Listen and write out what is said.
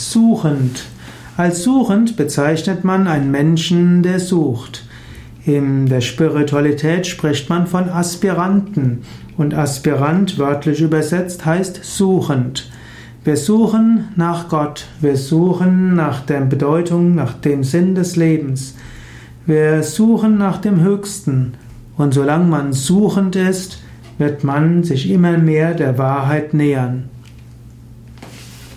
Suchend. Als suchend bezeichnet man einen Menschen, der sucht. In der Spiritualität spricht man von Aspiranten und Aspirant wörtlich übersetzt heißt suchend. Wir suchen nach Gott, wir suchen nach der Bedeutung, nach dem Sinn des Lebens. Wir suchen nach dem Höchsten und solange man suchend ist, wird man sich immer mehr der Wahrheit nähern.